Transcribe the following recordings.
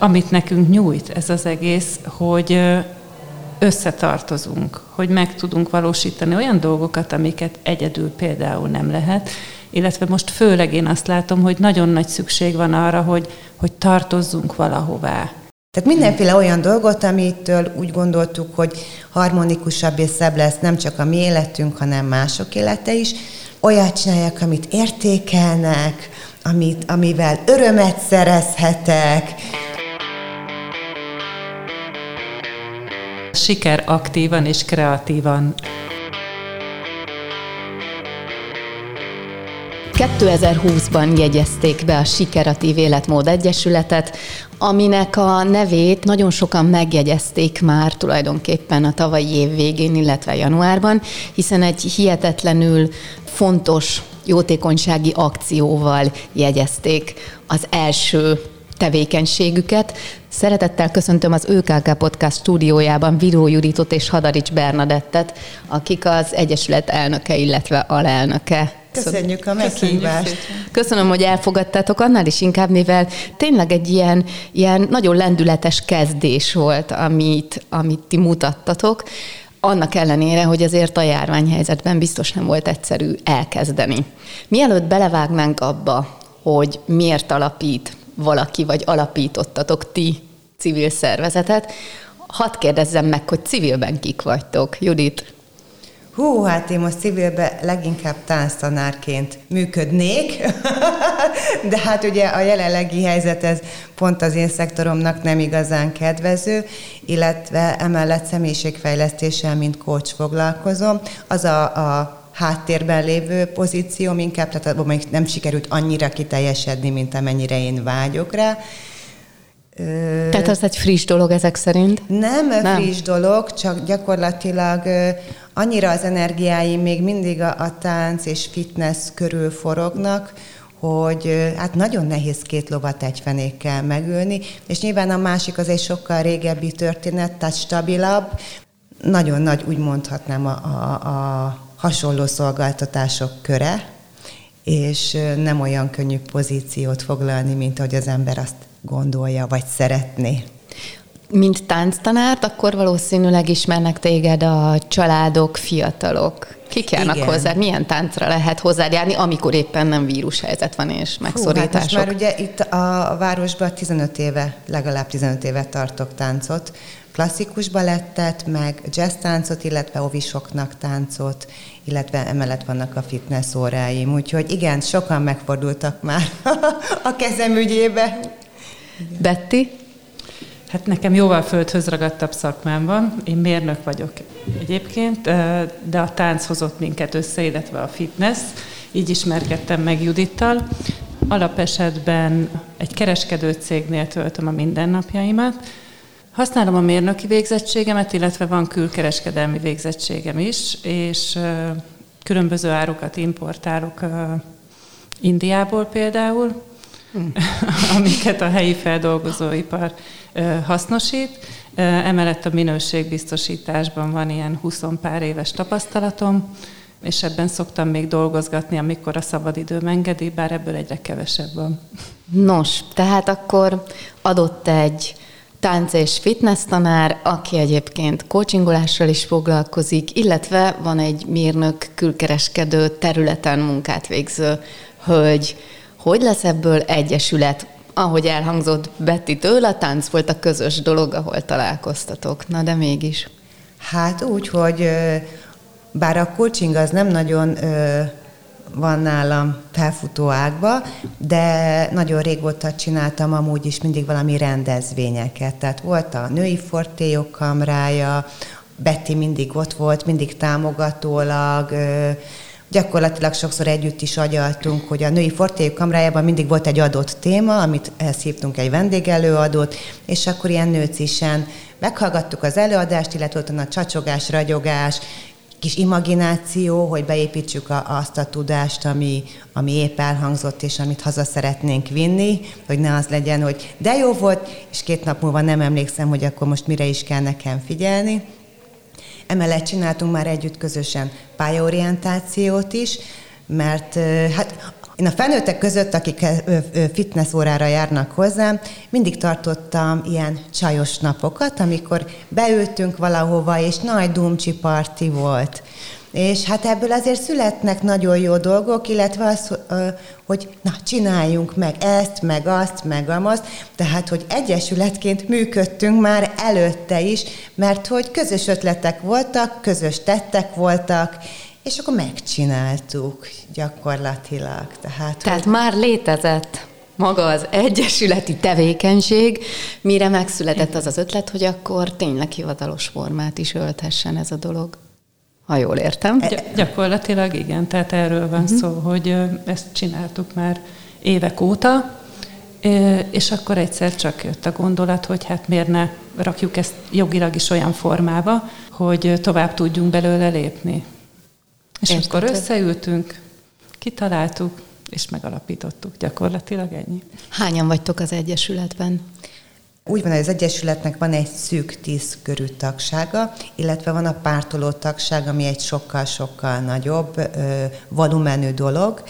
Amit nekünk nyújt ez az egész, hogy összetartozunk, hogy meg tudunk valósítani olyan dolgokat, amiket egyedül például nem lehet, illetve most főleg én azt látom, hogy nagyon nagy szükség van arra, hogy, hogy tartozzunk valahová. Tehát mindenféle olyan dolgot, amitől úgy gondoltuk, hogy harmonikusabb és szebb lesz nem csak a mi életünk, hanem mások élete is, olyat csinálják, amit értékelnek, amit, amivel örömet szerezhetek, siker aktívan és kreatívan. 2020-ban jegyezték be a Sikeratív Életmód Egyesületet, aminek a nevét nagyon sokan megjegyezték már tulajdonképpen a tavalyi év végén, illetve januárban, hiszen egy hihetetlenül fontos jótékonysági akcióval jegyezték az első tevékenységüket. Szeretettel köszöntöm az ÖKK Podcast stúdiójában Viró Juditot és Hadarics Bernadettet, akik az Egyesület elnöke, illetve alelnöke. Köszönjük a meghívást. Köszönöm, hogy elfogadtátok, annál is inkább, mivel tényleg egy ilyen, ilyen nagyon lendületes kezdés volt, amit, amit ti mutattatok annak ellenére, hogy azért a járványhelyzetben biztos nem volt egyszerű elkezdeni. Mielőtt belevágnánk abba, hogy miért alapít valaki, vagy alapítottatok ti civil szervezetet. Hadd kérdezzem meg, hogy civilben kik vagytok. Judit? Hú, hát én most civilben leginkább tánctanárként működnék, de hát ugye a jelenlegi helyzet ez pont az én szektoromnak nem igazán kedvező, illetve emellett személyiségfejlesztéssel, mint coach foglalkozom. Az a, a háttérben lévő pozícióm inkább, tehát abban még nem sikerült annyira kiteljesedni, mint amennyire én vágyok rá. Tehát az egy friss dolog ezek szerint? Nem, nem. friss dolog, csak gyakorlatilag annyira az energiáim még mindig a, a tánc és fitness körül forognak, hogy hát nagyon nehéz két lovat egy fenékkel megülni, és nyilván a másik az egy sokkal régebbi történet, tehát stabilabb, nagyon nagy, úgy mondhatnám, a, a, a hasonló szolgáltatások köre, és nem olyan könnyű pozíciót foglalni, mint ahogy az ember azt gondolja, vagy szeretné. Mint tánctanárt, akkor valószínűleg ismernek téged a családok, fiatalok. Kik járnak Igen. hozzá? Milyen táncra lehet hozzájárni, amikor éppen nem vírushelyzet van és megszorítások? Hú, hát most már ugye itt a városban 15 éve, legalább 15 éve tartok táncot, klasszikus balettet, meg jazz táncot, illetve ovisoknak táncot, illetve emellett vannak a fitness óráim. Úgyhogy igen, sokan megfordultak már a kezem ügyébe. Betty? Hát nekem jóval földhöz ragadtabb szakmám van. Én mérnök vagyok egyébként, de a tánc hozott minket össze, illetve a fitness. Így ismerkedtem meg Judittal. Alapesetben egy kereskedő cégnél töltöm a mindennapjaimat, Használom a mérnöki végzettségemet, illetve van külkereskedelmi végzettségem is, és különböző árukat importálok Indiából például, hmm. amiket a helyi feldolgozóipar hasznosít. Emellett a minőségbiztosításban van ilyen 20 pár éves tapasztalatom, és ebben szoktam még dolgozgatni, amikor a szabadidőm engedi, bár ebből egyre kevesebb van. Nos, tehát akkor adott egy tánc és fitness tanár, aki egyébként coachingolással is foglalkozik, illetve van egy mérnök külkereskedő területen munkát végző hölgy. Hogy lesz ebből egyesület? Ahogy elhangzott Betty tőle, a tánc volt a közös dolog, ahol találkoztatok. Na de mégis. Hát úgy, hogy bár a coaching az nem nagyon van nálam felfutó ágba, de nagyon régóta csináltam amúgy is mindig valami rendezvényeket. Tehát volt a női fortélyok kamrája, Betty mindig ott volt, mindig támogatólag, gyakorlatilag sokszor együtt is agyaltunk, hogy a női fortélyok kamrájában mindig volt egy adott téma, amit ehhez hívtunk egy vendégelőadót, és akkor ilyen nőcisen meghallgattuk az előadást, illetve ott a csacsogás, ragyogás, kis imagináció, hogy beépítsük a, azt a tudást, ami, ami épp elhangzott, és amit haza szeretnénk vinni, hogy ne az legyen, hogy de jó volt, és két nap múlva nem emlékszem, hogy akkor most mire is kell nekem figyelni. Emellett csináltunk már együtt közösen pályaorientációt is, mert hát Én a felnőttek között, akik fitness órára járnak hozzám, mindig tartottam ilyen csajos napokat, amikor beültünk valahova, és nagy dumcsi parti volt. És hát ebből azért születnek nagyon jó dolgok, illetve az, hogy na, csináljunk meg ezt, meg azt, meg amazt, tehát, hogy egyesületként működtünk már előtte is, mert hogy közös ötletek voltak, közös tettek voltak, és akkor megcsináltuk gyakorlatilag. Tehát, Tehát hogy... már létezett maga az egyesületi tevékenység, mire megszületett az az ötlet, hogy akkor tényleg hivatalos formát is ölthessen ez a dolog. Ha jól értem. Gy- gyakorlatilag igen, tehát erről van uh-huh. szó, hogy ezt csináltuk már évek óta, és akkor egyszer csak jött a gondolat, hogy hát miért ne rakjuk ezt jogilag is olyan formába, hogy tovább tudjunk belőle lépni. És Érted. akkor összeültünk, kitaláltuk, és megalapítottuk. Gyakorlatilag ennyi. Hányan vagytok az Egyesületben? Úgy van, hogy az Egyesületnek van egy szűk tíz körű tagsága, illetve van a pártoló tagság, ami egy sokkal-sokkal nagyobb volumenű dolog.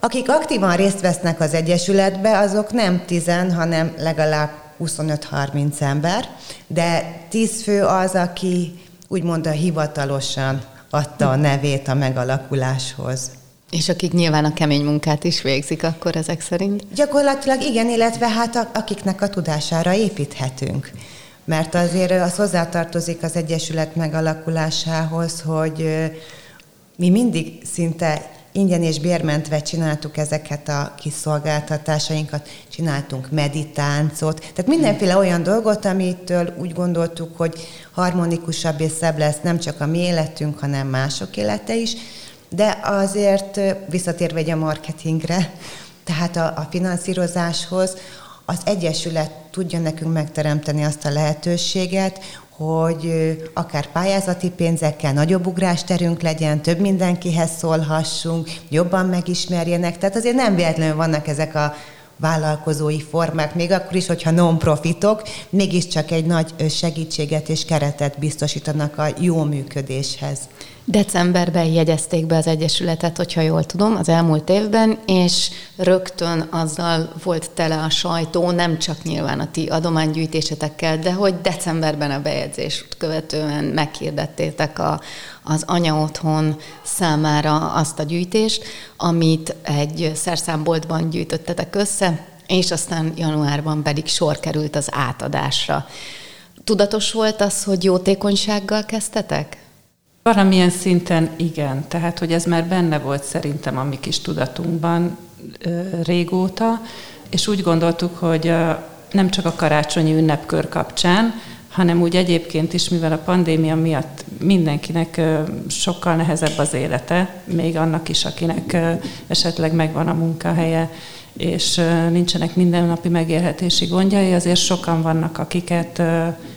Akik aktívan részt vesznek az Egyesületbe, azok nem tizen, hanem legalább 25-30 ember, de 10 fő az, aki úgymond a hivatalosan adta a nevét a megalakuláshoz. És akik nyilván a kemény munkát is végzik, akkor ezek szerint? Gyakorlatilag igen, illetve hát a, akiknek a tudására építhetünk. Mert azért az hozzátartozik az Egyesület megalakulásához, hogy mi mindig szinte ingyen és bérmentve csináltuk ezeket a kiszolgáltatásainkat, csináltunk meditáncot, tehát mindenféle olyan dolgot, amitől úgy gondoltuk, hogy harmonikusabb és szebb lesz nem csak a mi életünk, hanem mások élete is, de azért visszatérve egy a marketingre, tehát a, a finanszírozáshoz, az Egyesület tudja nekünk megteremteni azt a lehetőséget, hogy akár pályázati pénzekkel nagyobb ugrásterünk legyen, több mindenkihez szólhassunk, jobban megismerjenek. Tehát azért nem véletlenül vannak ezek a vállalkozói formák, még akkor is, hogyha non-profitok, mégiscsak egy nagy segítséget és keretet biztosítanak a jó működéshez. Decemberben jegyezték be az Egyesületet, hogyha jól tudom, az elmúlt évben, és rögtön azzal volt tele a sajtó, nem csak nyilván a ti adománygyűjtésetekkel, de hogy decemberben a bejegyzés követően meghirdettétek a, az anya otthon számára azt a gyűjtést, amit egy szerszámboltban gyűjtöttetek össze, és aztán januárban pedig sor került az átadásra. Tudatos volt az, hogy jótékonysággal kezdtetek? Valamilyen szinten igen, tehát hogy ez már benne volt szerintem a mi kis tudatunkban régóta, és úgy gondoltuk, hogy nem csak a karácsonyi ünnepkör kapcsán, hanem úgy egyébként is, mivel a pandémia miatt mindenkinek sokkal nehezebb az élete, még annak is, akinek esetleg megvan a munkahelye, és nincsenek mindennapi megélhetési gondjai, azért sokan vannak, akiket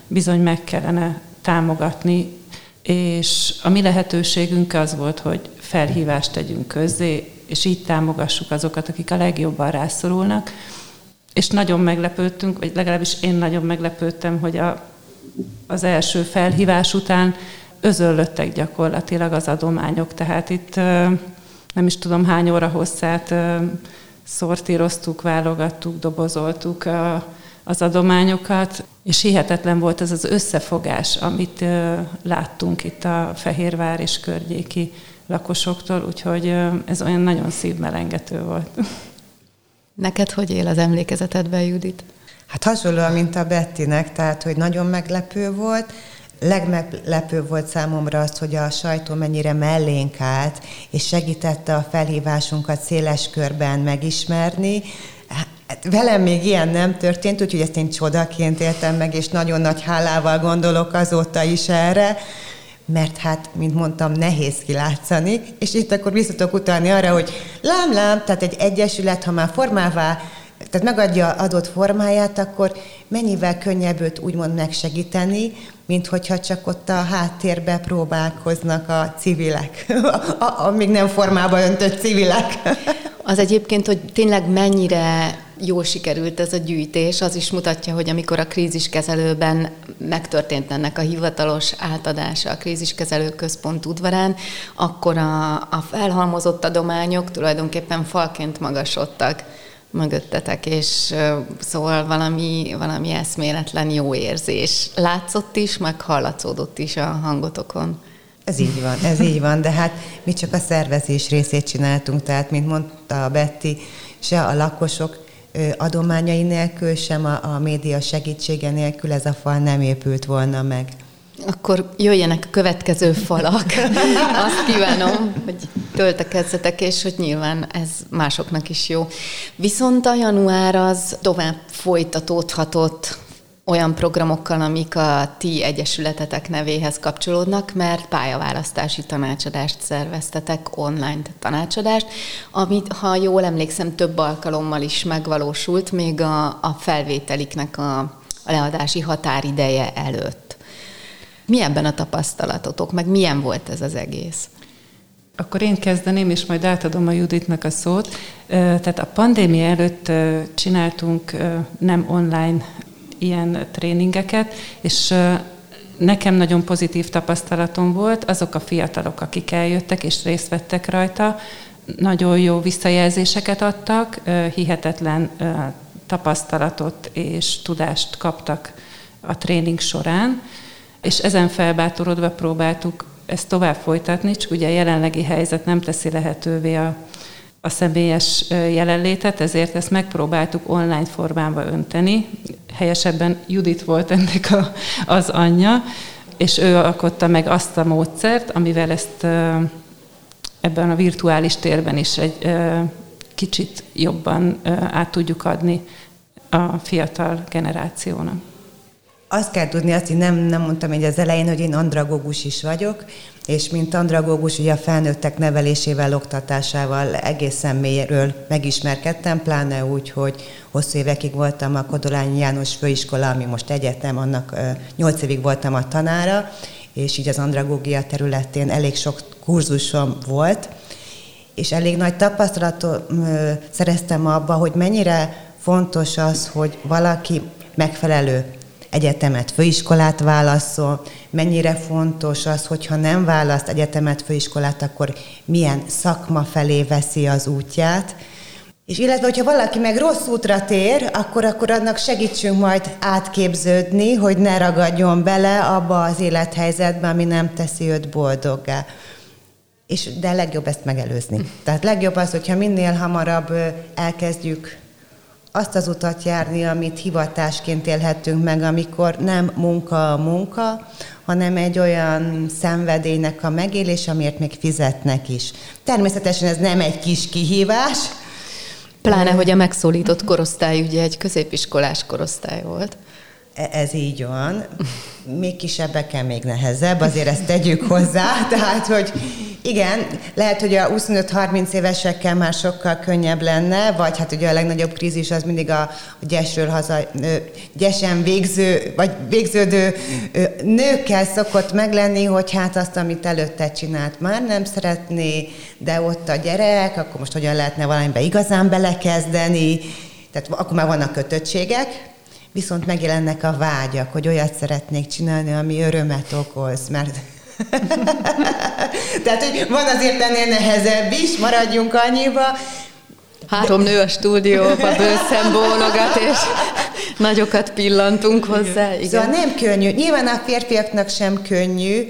bizony meg kellene támogatni, és a mi lehetőségünk az volt, hogy felhívást tegyünk közzé, és így támogassuk azokat, akik a legjobban rászorulnak. És nagyon meglepődtünk, vagy legalábbis én nagyon meglepődtem, hogy a, az első felhívás után özöllöttek gyakorlatilag az adományok. Tehát itt nem is tudom hány óra hosszát szortíroztuk, válogattuk, dobozoltuk a, az adományokat, és hihetetlen volt ez az összefogás, amit láttunk itt a Fehérvár és környéki lakosoktól, úgyhogy ez olyan nagyon szívmelengető volt. Neked hogy él az emlékezetedben, Judit? Hát hasonlóan, mint a Bettinek, tehát, hogy nagyon meglepő volt. Legmeglepő volt számomra az, hogy a sajtó mennyire mellénk állt, és segítette a felhívásunkat széles körben megismerni, Hát velem még ilyen nem történt, úgyhogy ezt én csodaként éltem meg, és nagyon nagy hálával gondolok azóta is erre, mert hát, mint mondtam, nehéz kilátszani, és itt akkor visszatok utalni arra, hogy lám-lám, tehát egy egyesület, ha már formává, tehát megadja adott formáját, akkor mennyivel könnyebb őt úgymond megsegíteni, mint hogyha csak ott a háttérbe próbálkoznak a civilek, a, a, a még nem formába öntött civilek. Az egyébként, hogy tényleg mennyire jól sikerült ez a gyűjtés. Az is mutatja, hogy amikor a kríziskezelőben megtörtént ennek a hivatalos átadása a kríziskezelő központ udvarán, akkor a, a felhalmozott adományok tulajdonképpen falként magasodtak mögöttetek, és szóval valami, valami eszméletlen jó érzés. Látszott is, meg hallatszódott is a hangotokon. Ez így van, ez így van, de hát mi csak a szervezés részét csináltunk, tehát, mint mondta a Betty, se a lakosok adományai nélkül, sem a, a média segítsége nélkül ez a fal nem épült volna meg. Akkor jöjjenek a következő falak. Azt kívánom, hogy töltekezzetek, és hogy nyilván ez másoknak is jó. Viszont a január az tovább folytatódhatott olyan programokkal, amik a ti egyesületetek nevéhez kapcsolódnak, mert pályaválasztási tanácsadást szerveztetek, online tanácsadást, amit, ha jól emlékszem, több alkalommal is megvalósult, még a, a felvételiknek a, a leadási határideje előtt. Mi ebben a tapasztalatotok, meg milyen volt ez az egész? Akkor én kezdeném, és majd átadom a Juditnak a szót. Tehát a pandémia előtt csináltunk nem online ilyen tréningeket, és nekem nagyon pozitív tapasztalatom volt, azok a fiatalok, akik eljöttek és részt vettek rajta, nagyon jó visszajelzéseket adtak, hihetetlen tapasztalatot és tudást kaptak a tréning során, és ezen felbátorodva próbáltuk ezt tovább folytatni, csak ugye a jelenlegi helyzet nem teszi lehetővé a, a személyes jelenlétet, ezért ezt megpróbáltuk online formában önteni. Helyesebben Judit volt ennek a, az anyja, és ő alkotta meg azt a módszert, amivel ezt ebben a virtuális térben is egy kicsit jobban át tudjuk adni a fiatal generációnak. Azt kell tudni, azt én nem, nem mondtam egy az elején, hogy én andragógus is vagyok, és mint andragógus, ugye a felnőttek nevelésével, oktatásával egészen mélyről megismerkedtem, pláne úgy, hogy hosszú évekig voltam a Kodolányi János Főiskola, ami most egyetem, annak nyolc évig voltam a tanára, és így az andragógia területén elég sok kurzusom volt, és elég nagy tapasztalatot szereztem abba, hogy mennyire fontos az, hogy valaki megfelelő egyetemet, főiskolát válaszol, mennyire fontos az, hogyha nem választ egyetemet, főiskolát, akkor milyen szakma felé veszi az útját, és illetve, hogyha valaki meg rossz útra tér, akkor, akkor annak segítsünk majd átképződni, hogy ne ragadjon bele abba az élethelyzetbe, ami nem teszi őt boldoggá. És, de legjobb ezt megelőzni. Tehát legjobb az, hogyha minél hamarabb elkezdjük azt az utat járni, amit hivatásként élhetünk meg, amikor nem munka a munka, hanem egy olyan szenvedélynek a megélés, amiért még fizetnek is. Természetesen ez nem egy kis kihívás. Pláne, hogy a megszólított korosztály ugye egy középiskolás korosztály volt. E, ez így van. Még kisebbeken még nehezebb, azért ezt tegyük hozzá. Tehát, hogy igen, lehet, hogy a 25-30 évesekkel már sokkal könnyebb lenne, vagy hát ugye a legnagyobb krízis az mindig a, a gyesről haza, gyesen végző, vagy végződő nőkkel szokott meglenni, hogy hát azt, amit előtte csinált, már nem szeretné, de ott a gyerek, akkor most hogyan lehetne valamiben igazán belekezdeni, tehát akkor már vannak kötöttségek, viszont megjelennek a vágyak, hogy olyat szeretnék csinálni, ami örömet okoz, mert Tehát, hogy van azért ennél nehezebb is, maradjunk annyiba. Három nő a stúdióba bőszem bólogat, és nagyokat pillantunk hozzá. Igen. Szóval nem könnyű. Nyilván a férfiaknak sem könnyű,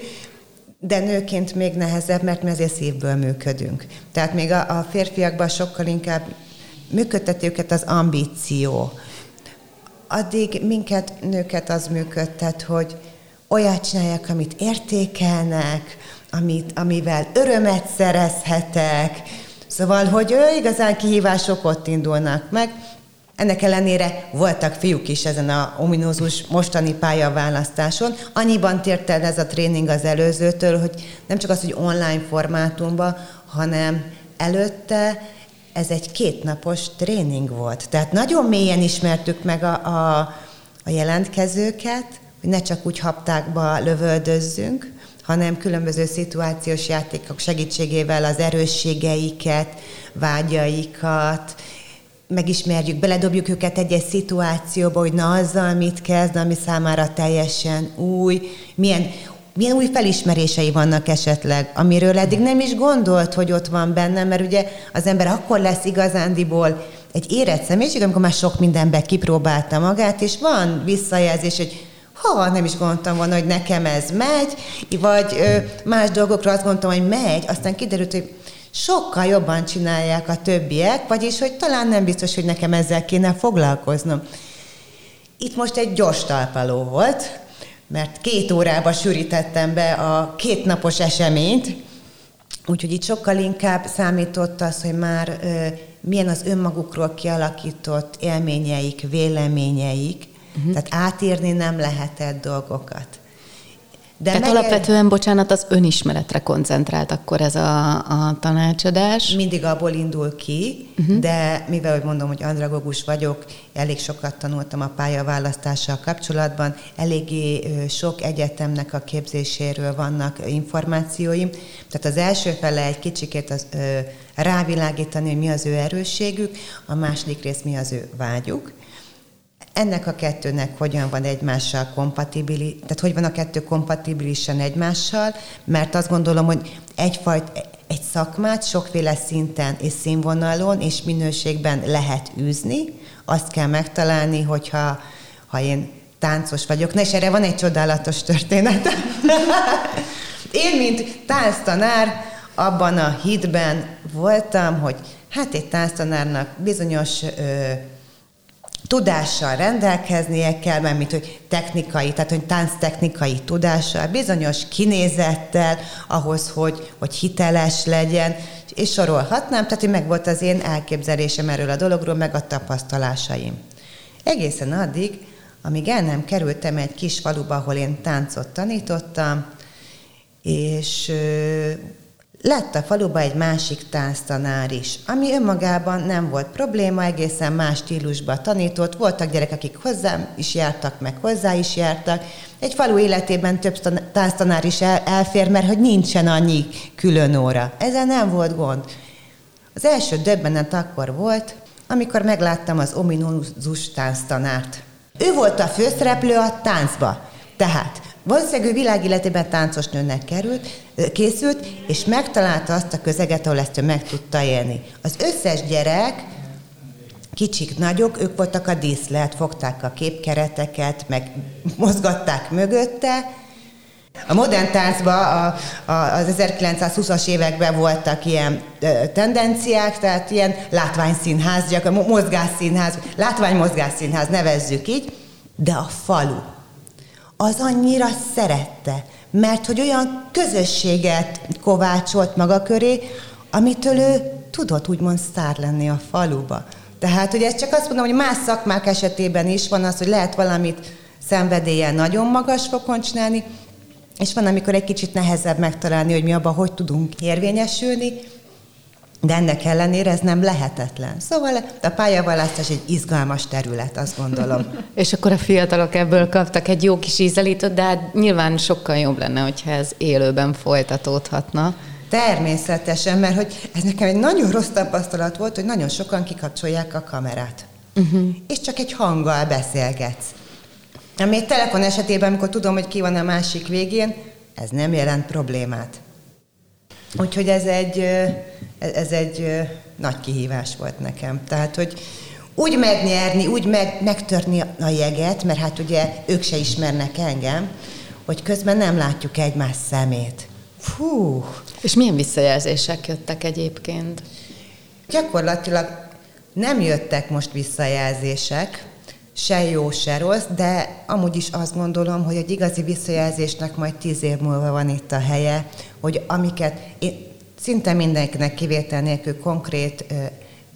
de nőként még nehezebb, mert mi azért szívből működünk. Tehát még a, a férfiakban sokkal inkább működteti őket az ambíció. Addig minket, nőket az működtet, hogy olyat csinálják, amit értékelnek, amit, amivel örömet szerezhetek. Szóval, hogy ő igazán kihívások ott indulnak meg. Ennek ellenére voltak fiúk is ezen a ominózus mostani pályaválasztáson. Annyiban tért el ez a tréning az előzőtől, hogy nem csak az, hogy online formátumban, hanem előtte ez egy kétnapos tréning volt. Tehát nagyon mélyen ismertük meg a, a, a jelentkezőket, hogy ne csak úgy haptákba lövöldözzünk, hanem különböző szituációs játékok segítségével az erősségeiket, vágyaikat, megismerjük, beledobjuk őket egy-egy szituációba, hogy na azzal mit kezd, ami számára teljesen új, milyen, milyen új felismerései vannak esetleg, amiről eddig nem is gondolt, hogy ott van benne, mert ugye az ember akkor lesz igazándiból egy érett személyiség, amikor már sok mindenbe kipróbálta magát, és van visszajelzés, hogy ha nem is gondoltam volna, hogy nekem ez megy, vagy ö, más dolgokra azt gondoltam, hogy megy, aztán kiderült, hogy sokkal jobban csinálják a többiek, vagyis, hogy talán nem biztos, hogy nekem ezzel kéne foglalkoznom. Itt most egy gyors talpaló volt, mert két órába sűrítettem be a kétnapos eseményt, úgyhogy itt sokkal inkább számított az, hogy már milyen az önmagukról kialakított élményeik, véleményeik, uh-huh. tehát átírni nem lehetett dolgokat. De Tehát meg... alapvetően, bocsánat, az önismeretre koncentrált akkor ez a, a tanácsadás? Mindig abból indul ki, uh-huh. de mivel, hogy mondom, hogy andragógus vagyok, elég sokat tanultam a pályaválasztással kapcsolatban, eléggé sok egyetemnek a képzéséről vannak információim. Tehát az első fele egy kicsikét az, ö, rávilágítani, hogy mi az ő erősségük, a második rész mi az ő vágyuk ennek a kettőnek hogyan van egymással kompatibilis, tehát hogy van a kettő kompatibilisen egymással, mert azt gondolom, hogy egyfajta, egy szakmát sokféle szinten és színvonalon és minőségben lehet űzni, azt kell megtalálni, hogyha ha én táncos vagyok. Na és erre van egy csodálatos történet. én, mint tánctanár, abban a hitben voltam, hogy hát egy tánctanárnak bizonyos ö, tudással rendelkeznie kell, mert mint hogy technikai, tehát hogy tánctechnikai tudással, bizonyos kinézettel, ahhoz, hogy, hogy hiteles legyen, és sorolhatnám, tehát hogy meg volt az én elképzelésem erről a dologról, meg a tapasztalásaim. Egészen addig, amíg el nem kerültem egy kis faluba, ahol én táncot tanítottam, és lett a faluba egy másik tánctanár is, ami önmagában nem volt probléma, egészen más stílusba tanított. Voltak gyerekek, akik hozzám is jártak, meg hozzá is jártak. Egy falu életében több tánctanár is el, elfér, mert hogy nincsen annyi külön óra. Ezzel nem volt gond. Az első döbbenet akkor volt, amikor megláttam az ominózus tánctanárt. Ő volt a főszereplő a táncba. Tehát Valószínűleg ő világéletében táncos nőnek került, készült, és megtalálta azt a közeget, ahol ezt ő meg tudta élni. Az összes gyerek, kicsik, nagyok, ők voltak a díszlet, fogták a képkereteket, meg mozgatták mögötte. A modern táncban a, a, az 1920-as években voltak ilyen ö, tendenciák, tehát ilyen látványszínház, gyakorlatilag mozgásszínház, látványmozgásszínház nevezzük így, de a falu, az annyira szerette, mert hogy olyan közösséget kovácsolt maga köré, amitől ő tudott úgymond sztár lenni a faluba. Tehát, hogy ezt csak azt mondom, hogy más szakmák esetében is van az, hogy lehet valamit szenvedélyen nagyon magas fokon csinálni, és van, amikor egy kicsit nehezebb megtalálni, hogy mi abban hogy tudunk érvényesülni, de ennek ellenére ez nem lehetetlen. Szóval a pályaválasztás egy izgalmas terület, azt gondolom. És akkor a fiatalok ebből kaptak egy jó kis ízelítót, de hát nyilván sokkal jobb lenne, hogyha ez élőben folytatódhatna. Természetesen, mert hogy ez nekem egy nagyon rossz tapasztalat volt, hogy nagyon sokan kikapcsolják a kamerát. Uh-huh. És csak egy hanggal beszélgetsz. Ami egy telefon esetében, amikor tudom, hogy ki van a másik végén, ez nem jelent problémát. Úgyhogy ez egy, ez egy nagy kihívás volt nekem. Tehát, hogy úgy megnyerni, úgy meg, megtörni a jeget, mert hát ugye ők se ismernek engem, hogy közben nem látjuk egymás szemét. Fú! És milyen visszajelzések jöttek egyébként? Gyakorlatilag nem jöttek most visszajelzések, se jó, se rossz, de amúgy is azt gondolom, hogy egy igazi visszajelzésnek majd tíz év múlva van itt a helye, hogy amiket én szinte mindenkinek kivétel nélkül konkrét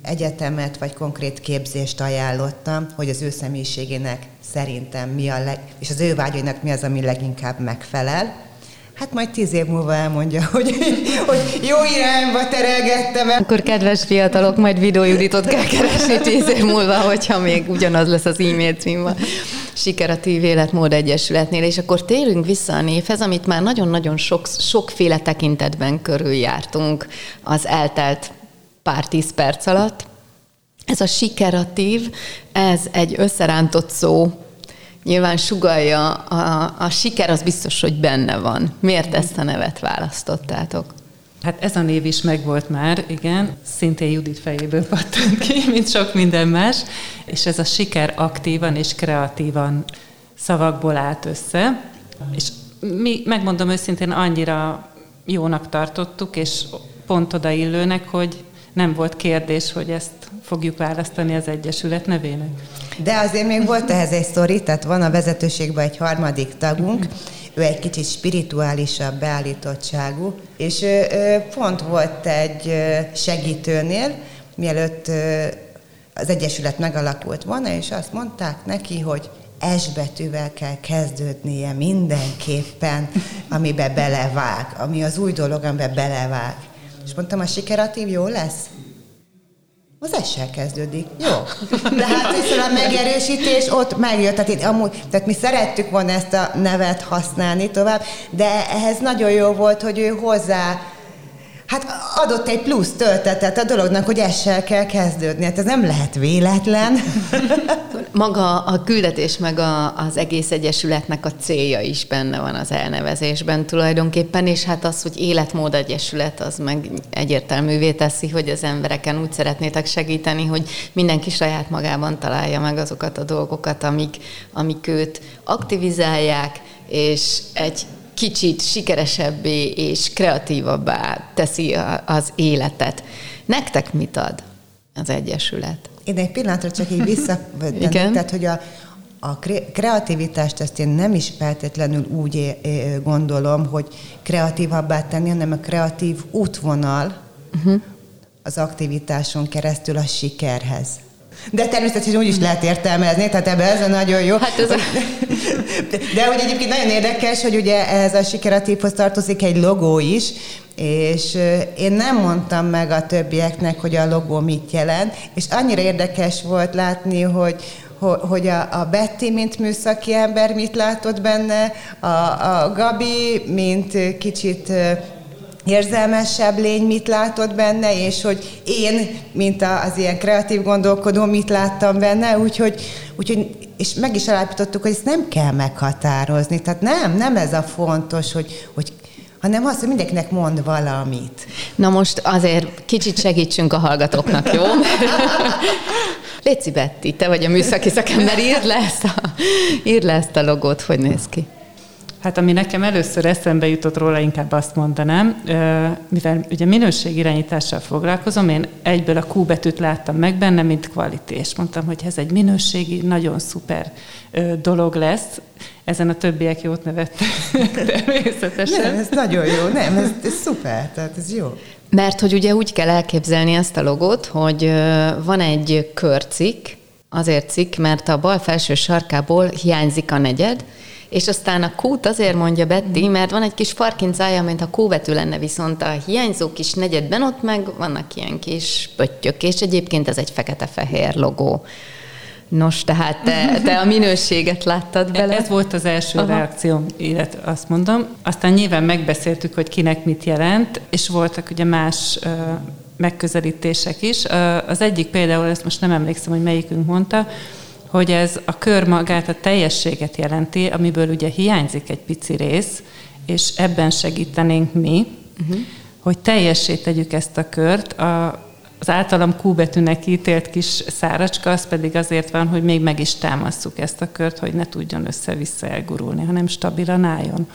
egyetemet vagy konkrét képzést ajánlottam, hogy az ő személyiségének szerintem mi a leg, és az ő vágyainak mi az, ami leginkább megfelel. Hát majd tíz év múlva elmondja, hogy, hogy jó irányba terelgettem el. Akkor kedves fiatalok, majd videójuditot kell keresni tíz év múlva, hogyha még ugyanaz lesz az e-mail cím Siker a TV Életmód Egyesületnél, és akkor térünk vissza a névhez, amit már nagyon-nagyon sok, sokféle tekintetben körüljártunk az eltelt pár tíz perc alatt. Ez a sikeratív, ez egy összerántott szó, nyilván sugalja, a, a siker az biztos, hogy benne van. Miért ezt a nevet választottátok? Hát ez a név is megvolt már, igen, szintén Judit fejéből pattant ki, mint sok minden más, és ez a siker aktívan és kreatívan szavakból állt össze, és mi, megmondom őszintén, annyira jónak tartottuk, és pont odaillőnek, hogy nem volt kérdés, hogy ezt fogjuk választani az Egyesület nevének. De azért még volt ehhez egy sztori, tehát van a vezetőségben egy harmadik tagunk, ő egy kicsit spirituálisabb beállítottságú, és pont volt egy segítőnél, mielőtt az Egyesület megalakult volna, és azt mondták neki, hogy S betűvel kell kezdődnie mindenképpen, amibe belevág, ami az új dolog, amiben belevág. És mondtam, a sikeratív jó lesz? Az essel kezdődik. Jó. De hát hiszen a megerősítés ott megjött. Tehát, itt amúgy, tehát mi szerettük volna ezt a nevet használni tovább, de ehhez nagyon jó volt, hogy ő hozzá hát adott egy plusz töltetet a dolognak, hogy essel kell kezdődni. Hát ez nem lehet véletlen. Maga a küldetés, meg a, az egész egyesületnek a célja is benne van az elnevezésben tulajdonképpen, és hát az, hogy életmód egyesület, az meg egyértelművé teszi, hogy az embereken úgy szeretnétek segíteni, hogy mindenki saját magában találja meg azokat a dolgokat, amik, amik őt aktivizálják, és egy kicsit sikeresebbé és kreatívabbá teszi az életet. Nektek mit ad az Egyesület? Én egy pillanatra csak így visszavettem, tehát hogy a, a kreativitást ezt én nem is feltétlenül úgy gondolom, hogy kreatívabbá tenni, hanem a kreatív útvonal uh-huh. az aktivitáson keresztül a sikerhez. De természetesen úgy is lehet értelmezni, tehát ebben ez a nagyon jó. Hát ez a... De, hogy egyébként nagyon érdekes, hogy ugye ez a sikeratívhoz tartozik egy logó is, és én nem mondtam meg a többieknek, hogy a logó mit jelent, és annyira érdekes volt látni, hogy, hogy a, a Betty, mint műszaki ember mit látott benne, a, a Gabi, mint kicsit érzelmesebb lény mit látott benne, és hogy én, mint az ilyen kreatív gondolkodó, mit láttam benne, úgyhogy, úgyhogy és meg is alapítottuk, hogy ezt nem kell meghatározni. Tehát nem, nem ez a fontos, hogy, hogy hanem az, hogy mindenkinek mond valamit. Na most azért kicsit segítsünk a hallgatóknak, jó? Léci Betty, te vagy a műszaki szakember, írd le, ezt a, írd le ezt a logót, hogy néz ki. Hát ami nekem először eszembe jutott róla, inkább azt mondanám, mivel ugye minőségirányítással foglalkozom, én egyből a Q betűt láttam meg benne, mint kvalité, és mondtam, hogy ez egy minőségi, nagyon szuper dolog lesz. Ezen a többiek jót nevettek természetesen. Nem, ez nagyon jó, nem, ez, ez szuper, tehát ez jó. Mert hogy ugye úgy kell elképzelni ezt a logót, hogy van egy körcikk, azért cikk, mert a bal felső sarkából hiányzik a negyed, és aztán a kút azért mondja Betty, mert van egy kis farkincája, mint a kóvető lenne, viszont a hiányzó kis negyedben ott meg vannak ilyen kis pöttyök, és egyébként ez egy fekete-fehér logó. Nos, tehát te, te a minőséget láttad bele? Ez volt az első Aha. reakció, illetve azt mondom. Aztán nyilván megbeszéltük, hogy kinek mit jelent, és voltak ugye más uh, megközelítések is. Uh, az egyik például, ezt most nem emlékszem, hogy melyikünk mondta, hogy ez a kör magát, a teljességet jelenti, amiből ugye hiányzik egy pici rész, és ebben segítenénk mi, uh-huh. hogy teljessé tegyük ezt a kört. A, az általam Q betűnek ítélt kis száracska, az pedig azért van, hogy még meg is támasszuk ezt a kört, hogy ne tudjon össze-vissza elgurulni, hanem stabilan álljon.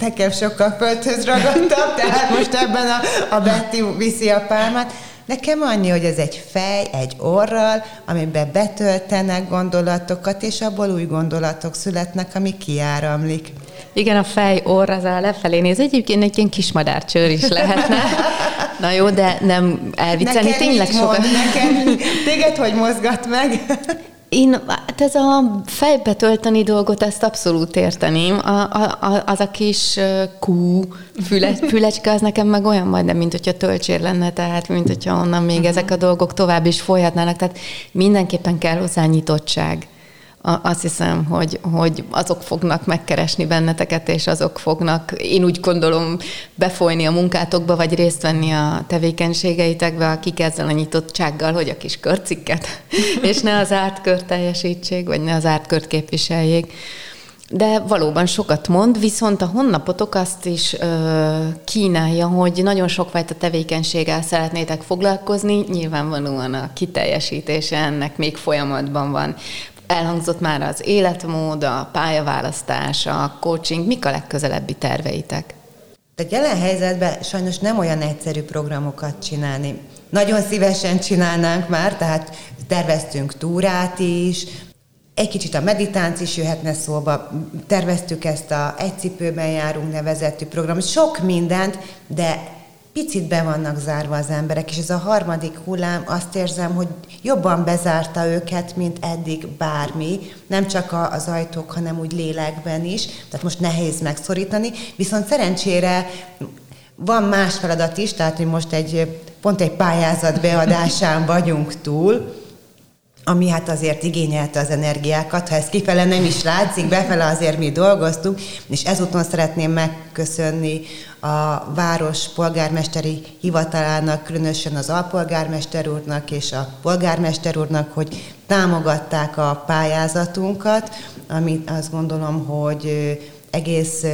Nekem sokkal földhöz ragadtam, tehát most ebben a, a Betty viszi a pálmát. Nekem annyi, hogy ez egy fej, egy orral, amiben betöltenek gondolatokat, és abból új gondolatok születnek, ami kiáramlik. Igen, a fej, orr az a lefelé néz. Egyébként egy ilyen kis madárcsőr is lehetne. Na jó, de nem elviccelni, tényleg sokat. Neked, téged hogy mozgat meg? Én hát ez a fejbe tölteni dolgot, ezt abszolút érteném. A, a, az a kis kú füle, fülecske, az nekem meg olyan majdnem, mint hogyha töltsér lenne, tehát mint hogyha onnan még uh-huh. ezek a dolgok tovább is folyhatnának. Tehát mindenképpen kell hozzá nyitottság azt hiszem, hogy, hogy azok fognak megkeresni benneteket, és azok fognak, én úgy gondolom, befolyni a munkátokba, vagy részt venni a tevékenységeitekbe, akik ezzel a nyitottsággal, hogy a kis körcikket, és ne az ártkört teljesítsék, vagy ne az ártkört képviseljék. De valóban sokat mond, viszont a honnapotok azt is ö, kínálja, hogy nagyon sokfajta tevékenységgel szeretnétek foglalkozni, nyilvánvalóan a kiteljesítése ennek még folyamatban van. Elhangzott már az életmód, a pályaválasztás, a coaching. Mik a legközelebbi terveitek? Tehát jelen helyzetben sajnos nem olyan egyszerű programokat csinálni. Nagyon szívesen csinálnánk már, tehát terveztünk túrát is, egy kicsit a meditánc is jöhetne szóba, terveztük ezt a Egy cipőben járunk nevezetű program, sok mindent, de picit be vannak zárva az emberek, és ez a harmadik hullám azt érzem, hogy jobban bezárta őket, mint eddig bármi, nem csak az ajtók, hanem úgy lélekben is, tehát most nehéz megszorítani, viszont szerencsére van más feladat is, tehát hogy most egy, pont egy pályázat beadásán vagyunk túl, ami hát azért igényelte az energiákat, ha ez kifele nem is látszik, befele azért mi dolgoztunk, és ezúton szeretném megköszönni a város polgármesteri hivatalának, különösen az alpolgármester úrnak és a polgármester úrnak, hogy támogatták a pályázatunkat, amit azt gondolom, hogy egész